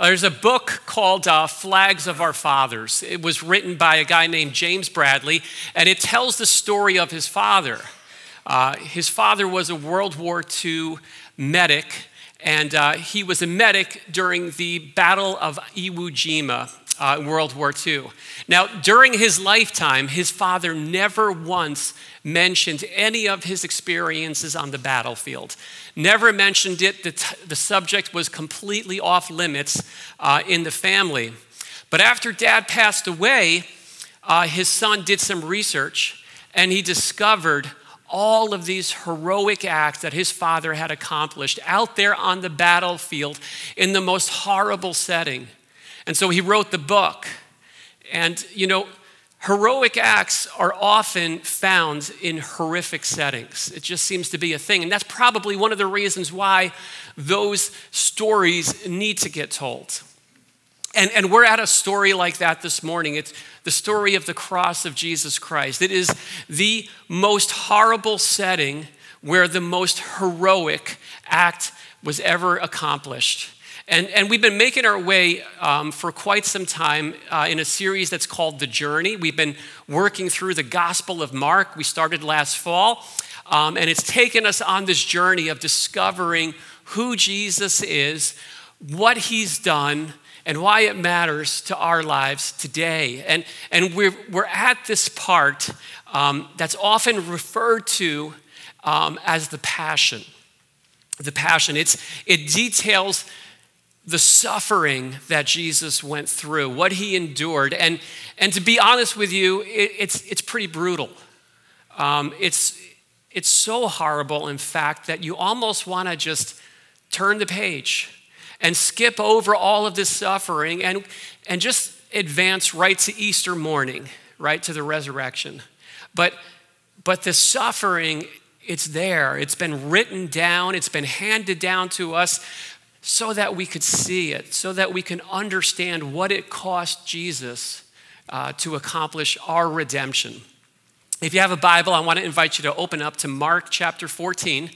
There's a book called uh, Flags of Our Fathers. It was written by a guy named James Bradley, and it tells the story of his father. Uh, his father was a World War II medic, and uh, he was a medic during the Battle of Iwo Jima uh, World War II. Now, during his lifetime, his father never once mentioned any of his experiences on the battlefield. Never mentioned it. The, t- the subject was completely off limits uh, in the family. But after dad passed away, uh, his son did some research and he discovered all of these heroic acts that his father had accomplished out there on the battlefield in the most horrible setting. And so he wrote the book. And, you know, heroic acts are often found in horrific settings. It just seems to be a thing. And that's probably one of the reasons why those stories need to get told. And, and we're at a story like that this morning. It's the story of the cross of Jesus Christ. It is the most horrible setting where the most heroic act was ever accomplished. And, and we've been making our way um, for quite some time uh, in a series that's called The Journey. We've been working through the Gospel of Mark. We started last fall, um, and it's taken us on this journey of discovering who Jesus is, what he's done, and why it matters to our lives today. And, and we're, we're at this part um, that's often referred to um, as the Passion. The Passion. It's, it details the suffering that Jesus went through, what he endured. And, and to be honest with you, it, it's, it's pretty brutal. Um, it's, it's so horrible, in fact, that you almost want to just turn the page and skip over all of this suffering and, and just advance right to Easter morning, right to the resurrection. But, but the suffering, it's there. It's been written down, it's been handed down to us so that we could see it, so that we can understand what it cost Jesus uh, to accomplish our redemption. If you have a Bible, I want to invite you to open up to Mark chapter 14.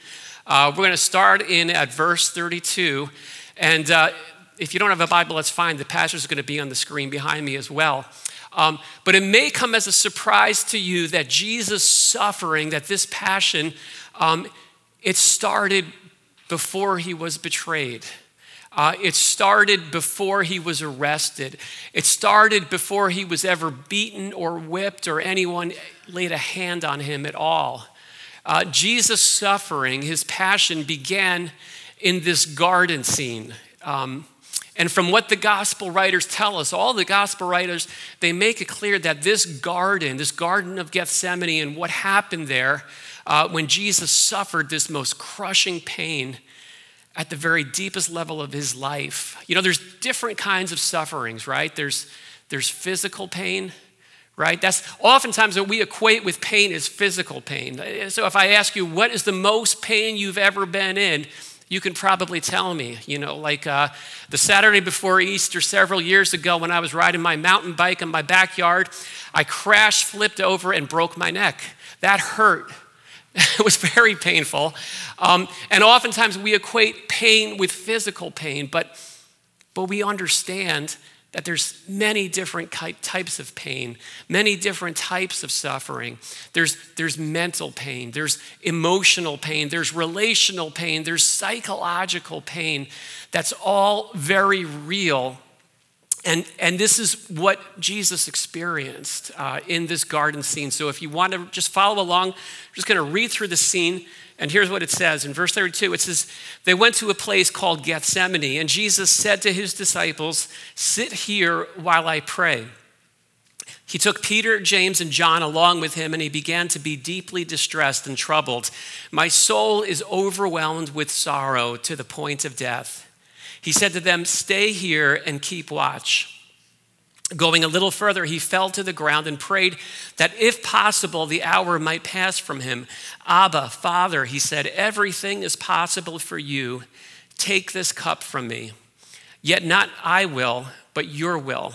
Uh, we're going to start in at verse 32. And uh, if you don't have a Bible, that's fine. The passage is going to be on the screen behind me as well. Um, but it may come as a surprise to you that Jesus' suffering, that this passion, um, it started before he was betrayed. Uh, it started before he was arrested. It started before he was ever beaten or whipped or anyone laid a hand on him at all. Uh, Jesus' suffering, his passion, began in this garden scene. Um, and from what the gospel writers tell us, all the gospel writers, they make it clear that this garden, this garden of Gethsemane, and what happened there uh, when Jesus suffered this most crushing pain at the very deepest level of his life. You know, there's different kinds of sufferings, right? There's, there's physical pain, right? That's oftentimes what we equate with pain is physical pain. So if I ask you, what is the most pain you've ever been in? You can probably tell me, you know, like uh, the Saturday before Easter several years ago when I was riding my mountain bike in my backyard, I crashed, flipped over, and broke my neck. That hurt. it was very painful. Um, and oftentimes we equate pain with physical pain, but, but we understand that there's many different types of pain, many different types of suffering. There's, there's mental pain, there's emotional pain, there's relational pain, there's psychological pain. That's all very real and, and this is what Jesus experienced uh, in this garden scene. So if you want to just follow along, I'm just going to read through the scene. And here's what it says in verse 32 it says, They went to a place called Gethsemane, and Jesus said to his disciples, Sit here while I pray. He took Peter, James, and John along with him, and he began to be deeply distressed and troubled. My soul is overwhelmed with sorrow to the point of death. He said to them, Stay here and keep watch. Going a little further, he fell to the ground and prayed that if possible, the hour might pass from him. Abba, Father, he said, everything is possible for you. Take this cup from me. Yet not I will, but your will.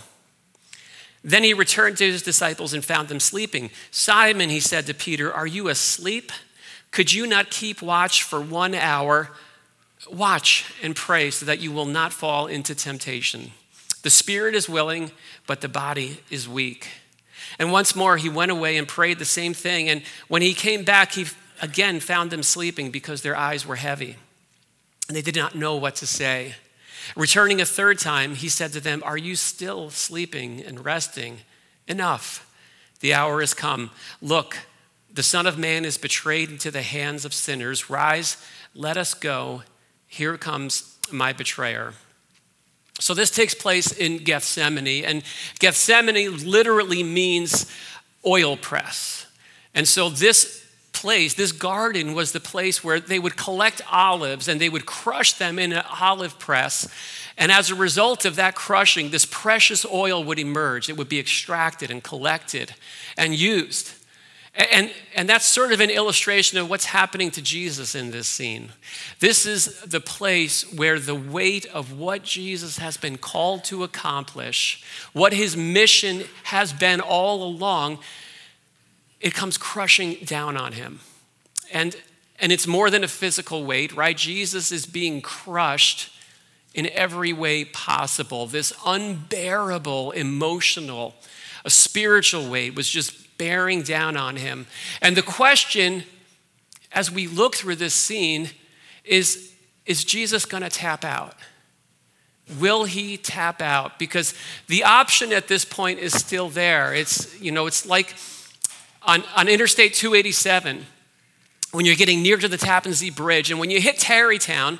Then he returned to his disciples and found them sleeping. Simon, he said to Peter, Are you asleep? Could you not keep watch for one hour? Watch and pray so that you will not fall into temptation. The spirit is willing, but the body is weak. And once more, he went away and prayed the same thing. And when he came back, he again found them sleeping because their eyes were heavy. And they did not know what to say. Returning a third time, he said to them, Are you still sleeping and resting? Enough. The hour has come. Look, the Son of Man is betrayed into the hands of sinners. Rise, let us go. Here comes my betrayer. So this takes place in Gethsemane, and Gethsemane literally means oil press. And so this place, this garden was the place where they would collect olives and they would crush them in an olive press. And as a result of that crushing, this precious oil would emerge. It would be extracted and collected and used. And, and that's sort of an illustration of what's happening to Jesus in this scene. This is the place where the weight of what Jesus has been called to accomplish, what his mission has been all along, it comes crushing down on him. And, and it's more than a physical weight, right? Jesus is being crushed in every way possible. This unbearable emotional, a spiritual weight was just bearing down on him. And the question, as we look through this scene, is is Jesus going to tap out? Will he tap out? Because the option at this point is still there. It's, you know, it's like on, on Interstate 287, when you're getting near to the Tappan Zee Bridge, and when you hit Tarrytown,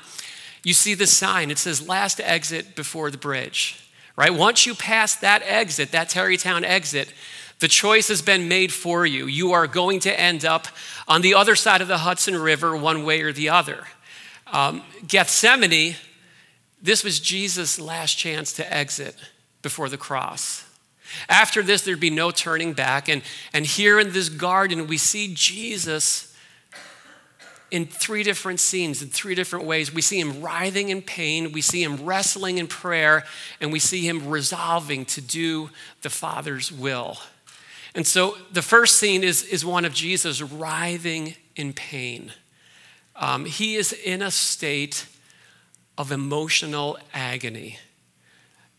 you see the sign. It says last exit before the bridge, right? Once you pass that exit, that Tarrytown exit, the choice has been made for you. You are going to end up on the other side of the Hudson River, one way or the other. Um, Gethsemane, this was Jesus' last chance to exit before the cross. After this, there'd be no turning back. And, and here in this garden, we see Jesus in three different scenes, in three different ways. We see him writhing in pain, we see him wrestling in prayer, and we see him resolving to do the Father's will. And so the first scene is, is one of Jesus writhing in pain. Um, he is in a state of emotional agony.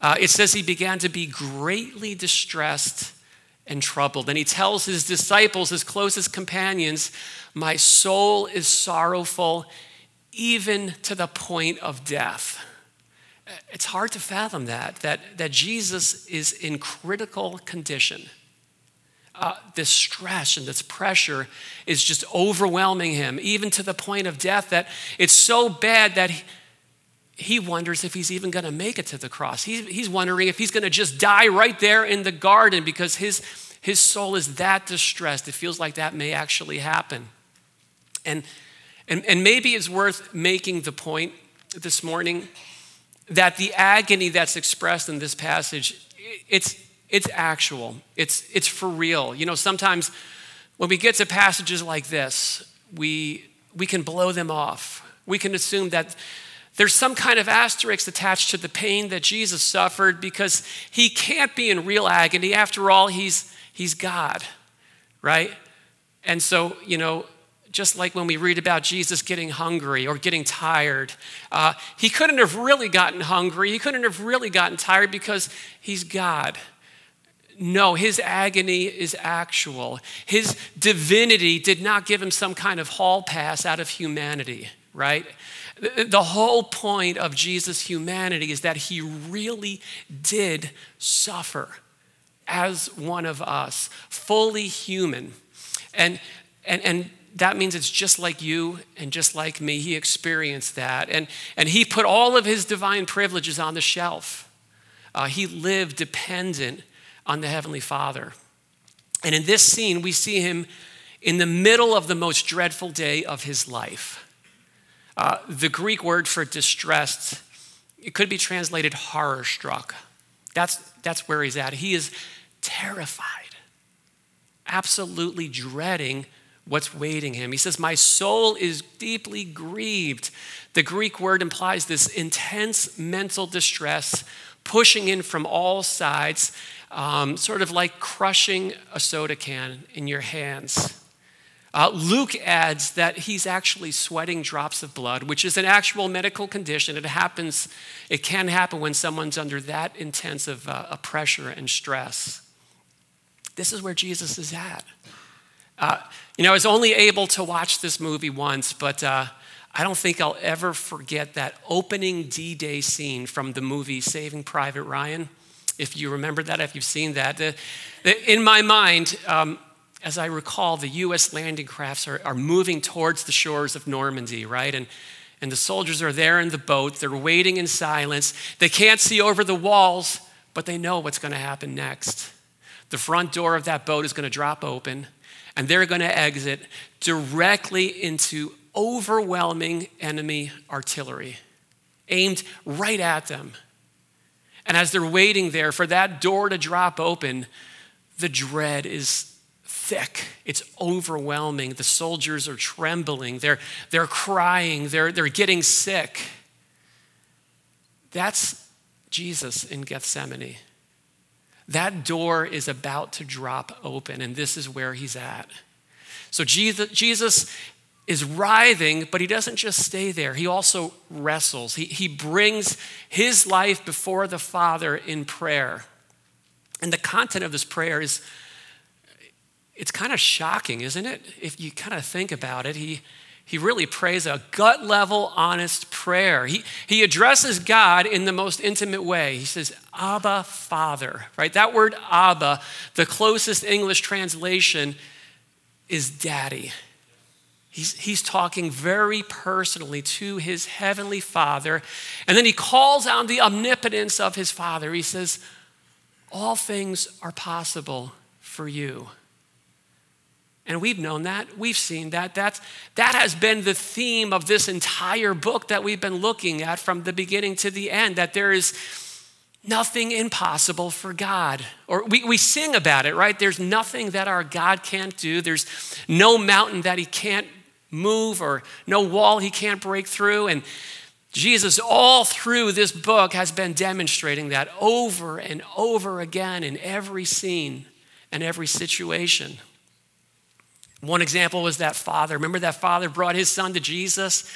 Uh, it says he began to be greatly distressed and troubled. And he tells his disciples, his closest companions, My soul is sorrowful, even to the point of death. It's hard to fathom that, that, that Jesus is in critical condition uh, this stress and this pressure is just overwhelming him, even to the point of death, that it's so bad that he, he wonders if he's even going to make it to the cross. He's, he's wondering if he's going to just die right there in the garden because his, his soul is that distressed. It feels like that may actually happen. And, and, and maybe it's worth making the point this morning that the agony that's expressed in this passage, it's, it's actual, it's, it's for real. You know, sometimes when we get to passages like this, we, we can blow them off. We can assume that there's some kind of asterisk attached to the pain that Jesus suffered because he can't be in real agony. After all, he's, he's God, right? And so, you know, just like when we read about Jesus getting hungry or getting tired, uh, he couldn't have really gotten hungry. He couldn't have really gotten tired because he's God. No, his agony is actual. His divinity did not give him some kind of hall pass out of humanity, right? The whole point of Jesus' humanity is that he really did suffer as one of us, fully human. And, and, and that means it's just like you and just like me. He experienced that. And, and he put all of his divine privileges on the shelf. Uh, he lived dependent on the Heavenly Father. And in this scene, we see him in the middle of the most dreadful day of his life. Uh, the Greek word for distressed, it could be translated horror struck. That's, that's where he's at. He is terrified, absolutely dreading what's waiting him. He says, My soul is deeply grieved. The Greek word implies this intense mental distress pushing in from all sides um, sort of like crushing a soda can in your hands. Uh, Luke adds that he's actually sweating drops of blood, which is an actual medical condition. It happens, it can happen when someone's under that intense of uh, a pressure and stress. This is where Jesus is at. Uh, you know, I was only able to watch this movie once, but uh, I don't think I'll ever forget that opening D Day scene from the movie Saving Private Ryan. If you remember that, if you've seen that. In my mind, um, as I recall, the US landing crafts are, are moving towards the shores of Normandy, right? And, and the soldiers are there in the boat. They're waiting in silence. They can't see over the walls, but they know what's going to happen next. The front door of that boat is going to drop open, and they're going to exit directly into overwhelming enemy artillery aimed right at them. And as they're waiting there for that door to drop open, the dread is thick. It's overwhelming. The soldiers are trembling. They're, they're crying. They're, they're getting sick. That's Jesus in Gethsemane. That door is about to drop open, and this is where he's at. So Jesus, Jesus is writhing, but he doesn't just stay there. He also wrestles. He, he brings his life before the Father in prayer. And the content of this prayer is, it's kind of shocking, isn't it? If you kind of think about it, he, he really prays a gut level, honest prayer. He, he addresses God in the most intimate way. He says, Abba, Father, right? That word Abba, the closest English translation is daddy. He's, he's talking very personally to his heavenly father. And then he calls on the omnipotence of his father. He says, All things are possible for you. And we've known that. We've seen that. That's, that has been the theme of this entire book that we've been looking at from the beginning to the end that there is nothing impossible for God. Or we, we sing about it, right? There's nothing that our God can't do, there's no mountain that he can't move or no wall he can't break through. And Jesus, all through this book, has been demonstrating that over and over again in every scene and every situation. One example was that father. Remember that father brought his son to Jesus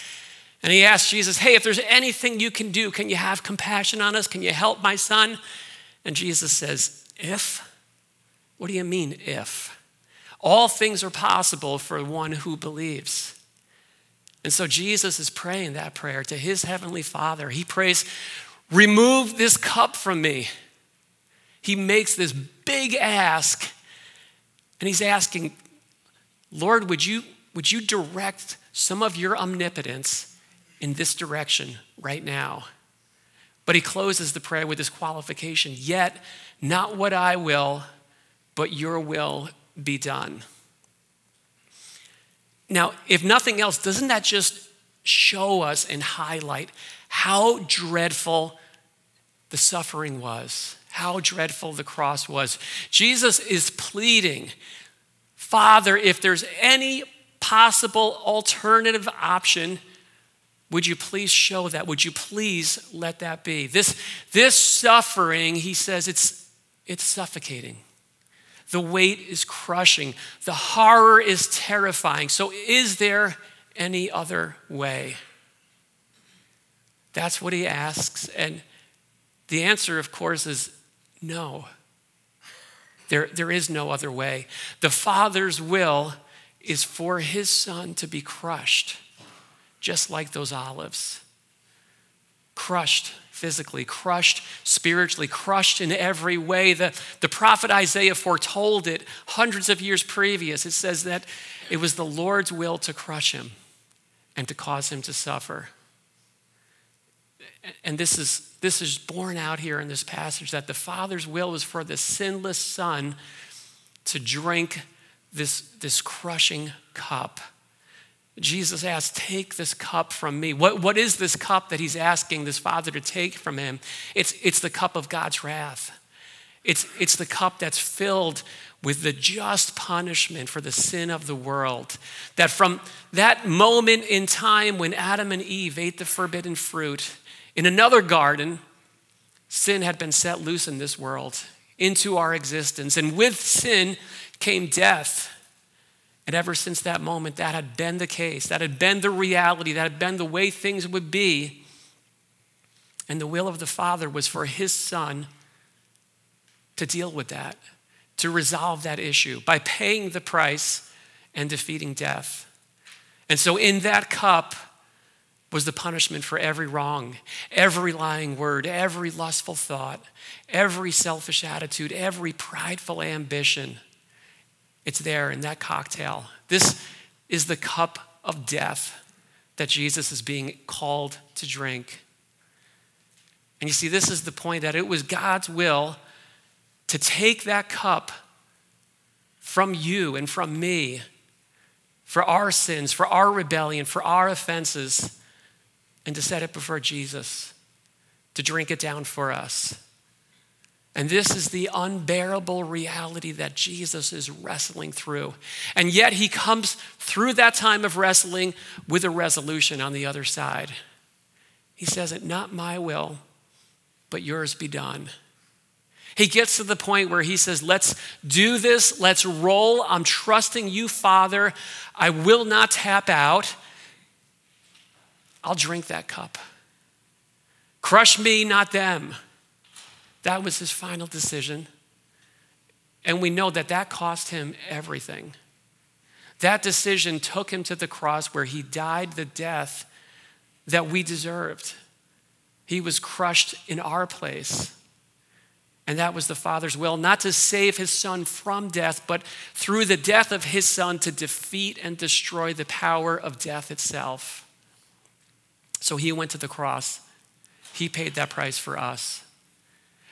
and he asked Jesus, Hey, if there's anything you can do, can you have compassion on us? Can you help my son? And Jesus says, If? What do you mean, if? All things are possible for one who believes. And so Jesus is praying that prayer to his heavenly Father. He prays, Remove this cup from me. He makes this big ask, and he's asking, Lord, would you, would you direct some of your omnipotence in this direction right now? But he closes the prayer with this qualification Yet, not what I will, but your will be done. Now, if nothing else, doesn't that just show us and highlight how dreadful the suffering was, how dreadful the cross was? Jesus is pleading, Father, if there's any possible alternative option, would you please show that? Would you please let that be? This, this suffering, he says, it's, it's suffocating. The weight is crushing. The horror is terrifying. So, is there any other way? That's what he asks. And the answer, of course, is no. There, there is no other way. The Father's will is for his Son to be crushed, just like those olives. Crushed physically, crushed spiritually, crushed in every way. The, the prophet Isaiah foretold it hundreds of years previous. It says that it was the Lord's will to crush him and to cause him to suffer. And this is, this is borne out here in this passage that the Father's will was for the sinless Son to drink this, this crushing cup Jesus asks, Take this cup from me. What, what is this cup that he's asking this father to take from him? It's, it's the cup of God's wrath. It's, it's the cup that's filled with the just punishment for the sin of the world. That from that moment in time when Adam and Eve ate the forbidden fruit, in another garden, sin had been set loose in this world into our existence. And with sin came death. And ever since that moment, that had been the case. That had been the reality. That had been the way things would be. And the will of the Father was for his Son to deal with that, to resolve that issue by paying the price and defeating death. And so, in that cup was the punishment for every wrong, every lying word, every lustful thought, every selfish attitude, every prideful ambition. It's there in that cocktail. This is the cup of death that Jesus is being called to drink. And you see, this is the point that it was God's will to take that cup from you and from me for our sins, for our rebellion, for our offenses, and to set it before Jesus, to drink it down for us. And this is the unbearable reality that Jesus is wrestling through. And yet he comes through that time of wrestling with a resolution on the other side. He says, It not my will, but yours be done. He gets to the point where he says, Let's do this. Let's roll. I'm trusting you, Father. I will not tap out. I'll drink that cup. Crush me, not them. That was his final decision. And we know that that cost him everything. That decision took him to the cross where he died the death that we deserved. He was crushed in our place. And that was the Father's will, not to save his son from death, but through the death of his son to defeat and destroy the power of death itself. So he went to the cross. He paid that price for us.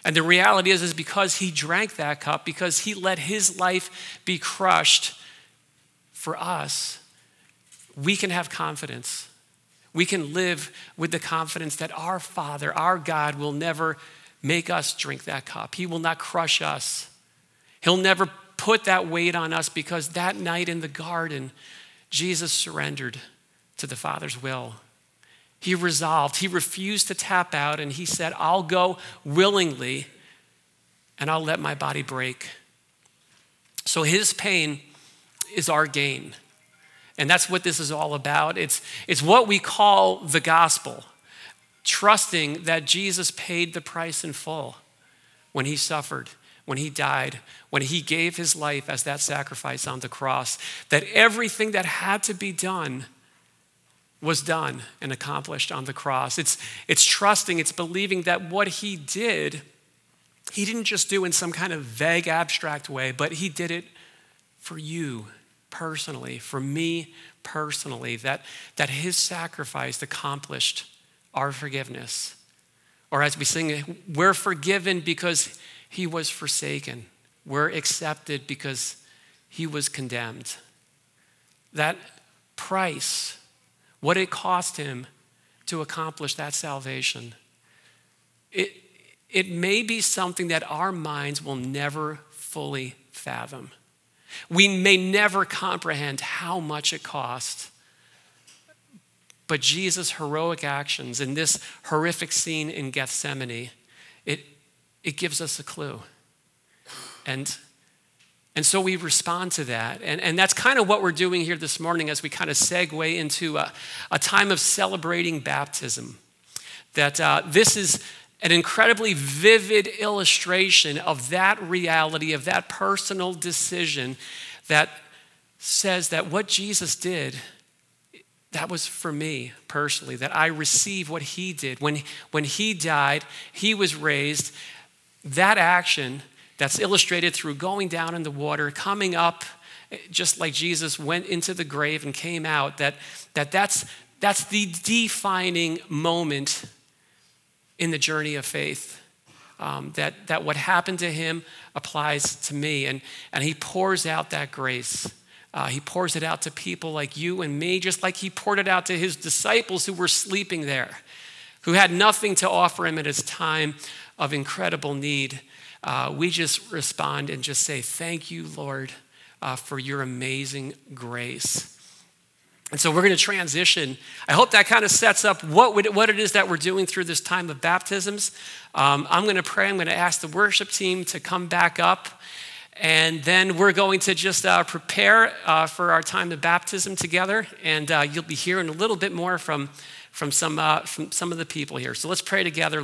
And the reality is, is because he drank that cup, because he let his life be crushed for us, we can have confidence. We can live with the confidence that our Father, our God, will never make us drink that cup. He will not crush us. He'll never put that weight on us because that night in the garden, Jesus surrendered to the Father's will. He resolved, he refused to tap out, and he said, I'll go willingly and I'll let my body break. So his pain is our gain. And that's what this is all about. It's, it's what we call the gospel trusting that Jesus paid the price in full when he suffered, when he died, when he gave his life as that sacrifice on the cross, that everything that had to be done was done and accomplished on the cross. It's, it's trusting, it's believing that what he did, he didn't just do in some kind of vague, abstract way, but he did it for you personally, for me personally, that, that his sacrifice accomplished our forgiveness. Or as we sing, we're forgiven because he was forsaken. We're accepted because he was condemned. That price, what it cost him to accomplish that salvation, it, it may be something that our minds will never fully fathom. We may never comprehend how much it cost. But Jesus' heroic actions in this horrific scene in Gethsemane, it, it gives us a clue. And, and so we respond to that. And, and that's kind of what we're doing here this morning as we kind of segue into a, a time of celebrating baptism. That uh, this is an incredibly vivid illustration of that reality, of that personal decision that says that what Jesus did that was for me personally, that I receive what he did. When, when he died, he was raised. That action that's illustrated through going down in the water, coming up, just like Jesus went into the grave and came out, that, that that's, that's the defining moment in the journey of faith. Um, that, that what happened to him applies to me. And, and he pours out that grace. Uh, he pours it out to people like you and me, just like he poured it out to his disciples who were sleeping there, who had nothing to offer him at his time of incredible need. Uh, we just respond and just say, Thank you, Lord, uh, for your amazing grace. And so we're going to transition. I hope that kind of sets up what, would, what it is that we're doing through this time of baptisms. Um, I'm going to pray. I'm going to ask the worship team to come back up. And then we're going to just uh, prepare uh, for our time of baptism together. And uh, you'll be hearing a little bit more from, from, some, uh, from some of the people here. So let's pray together.